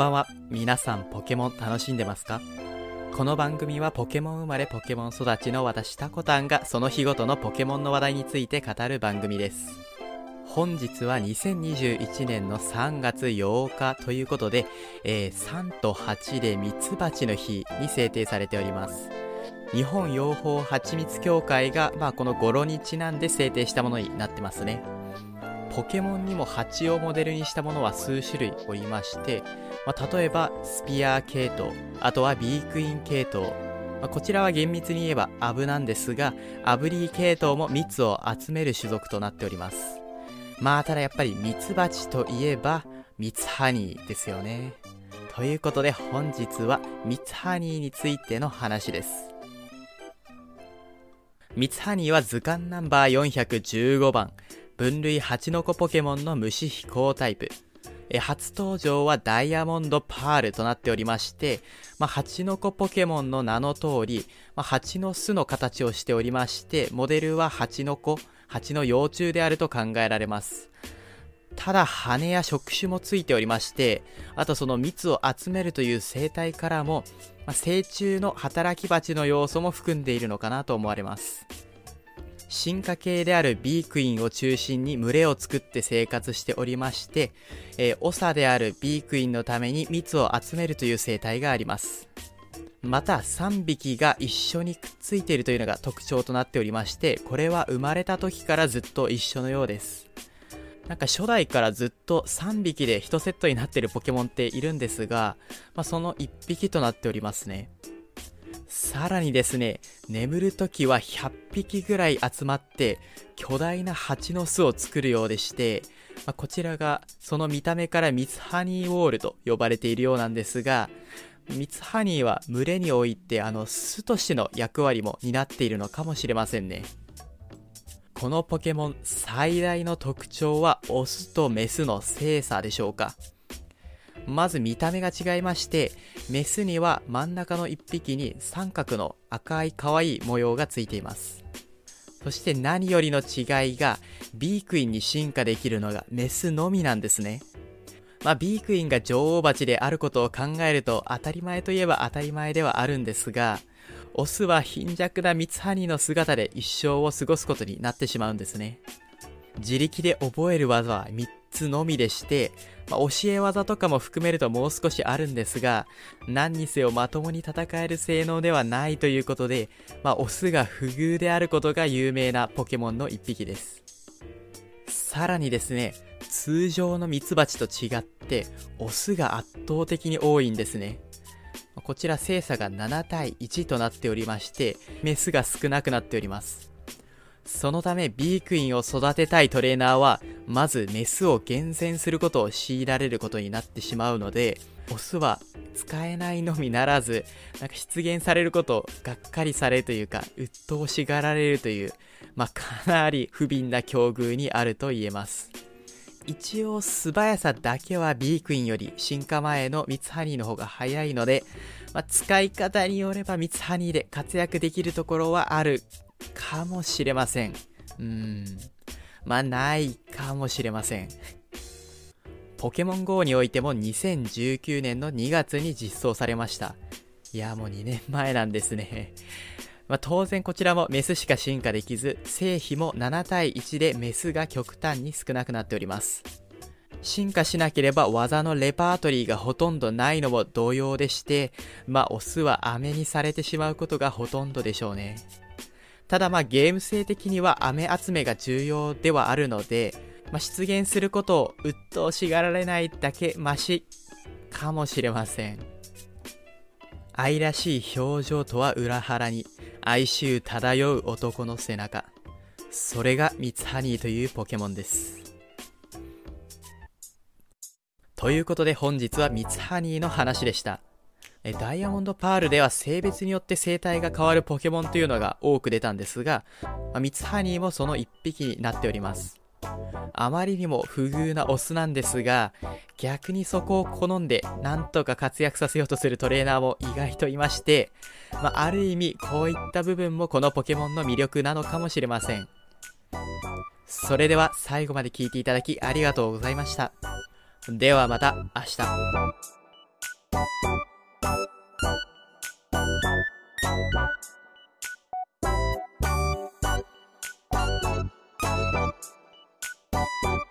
ばんは。皆さんポケモン楽しんでますか？この番組はポケモン生まれポケモン育ちの私タコタンがその日ごとのポケモンの話題について語る番組です。本日は2021年の3月8日ということで、えー、3と8でミツバチの日に制定されております。日本養蜂蜂蜜協会が、まあ、この語呂にちなんで制定したものになってますね。ポケモンにも蜂をモデルにしたものは数種類おりまして、まあ、例えばスピアー系統、あとはビークイン系統、まあ、こちらは厳密に言えばアブなんですが、アブリー系統も蜜を集める種族となっております。まあただやっぱりミツバチといえばミツハニーですよね。ということで本日はミツハニーについての話です。ミツハニーは図鑑ナンバー415番。分類8の子ポケモンの虫飛行タイプ。え初登場はダイヤモンドパールとなっておりまして、まあ、蜂の子ポケモンの名の通り、まあ、蜂の巣の形をしておりまして、モデルは蜂の子、蜂の幼虫であると考えられます。ただ羽や触手もついておりまして、あとその蜜を集めるという生態からも、まあ、成虫の働き蜂の要素も含んでいるのかなと思われます。進化系であるビークインを中心に群れを作って生活しておりまして、えー、長であるビークインのために蜜を集めるという生態があります。また3匹が一緒にくっついているというのが特徴となっておりまして、これは生まれた時からずっと一緒のようです。なんか初代からずっと3匹で1セットになってるポケモンっているんですが、まあ、その1匹となっておりますね。さらにですね、眠るときは100匹ぐらい集まって巨大な蜂の巣を作るようでして、まあ、こちらがその見た目からミツハニーウォールと呼ばれているようなんですが、ミツハニーは群れにおいてあの巣としての役割も担っているのかもしれませんね。このポケモン最大の特徴はオスとメスの精査でしょうか。まず見た目が違いまして、メスには真ん中の1匹に三角の赤い可愛い模様がついています。そして何よりの違いが、ビークインに進化できるのがメスのみなんですね。まあ、ビークインが女王蜂であることを考えると当たり前といえば当たり前ではあるんですが、オスは貧弱なミツハニの姿で一生を過ごすことになってしまうんですね。自力で覚える技は3つのみでして、まあ、教え技とかも含めるともう少しあるんですが、何にせよまともに戦える性能ではないということで、まあ、オスが不遇であることが有名なポケモンの1匹です。さらにですね、通常のミツバチと違って、オスが圧倒的に多いんですね。こちら精査が7対1となっておりまして、メスが少なくなっております。そのため B クイーンを育てたいトレーナーは、まずメスを厳選することを強いられることになってしまうので、オスは使えないのみならず、なんか出現されることをがっかりされるというか、鬱陶しがられるという、まあ、かなり不憫な境遇にあると言えます。一応素早さだけは B クイーンより進化前のミツハニーの方が早いので、まあ、使い方によればミツハニーで活躍できるところはあるかもしれません。うん。まあ、ないかもしれません。ポケモン GO においても2019年の2月に実装されました。いや、もう2年前なんですね。まあ、当然こちらもメスしか進化できず、成比も7対1でメスが極端に少なくなっております。進化しなければ技のレパートリーがほとんどないのも同様でして、まあオスは飴にされてしまうことがほとんどでしょうね。ただまあゲーム性的には飴集めが重要ではあるので、まあ、出現することを鬱陶しがられないだけマシかもしれません。愛らしい表情とは裏腹に哀愁漂う男の背中。それがミツハニーというポケモンです。ということで本日はミツハニーの話でした。えダイヤモンドパールでは性別によって生態が変わるポケモンというのが多く出たんですが、まあ、ミツハニーもその1匹になっております。あまりにも不遇なオスなんですが、逆にそこを好んで、なんとか活躍させようとするトレーナーも意外といまして、まあ、ある意味、こういった部分もこのポケモンの魅力なのかもしれません。それでは最後まで聞いていただきありがとうございました。ではまた明日。Bye.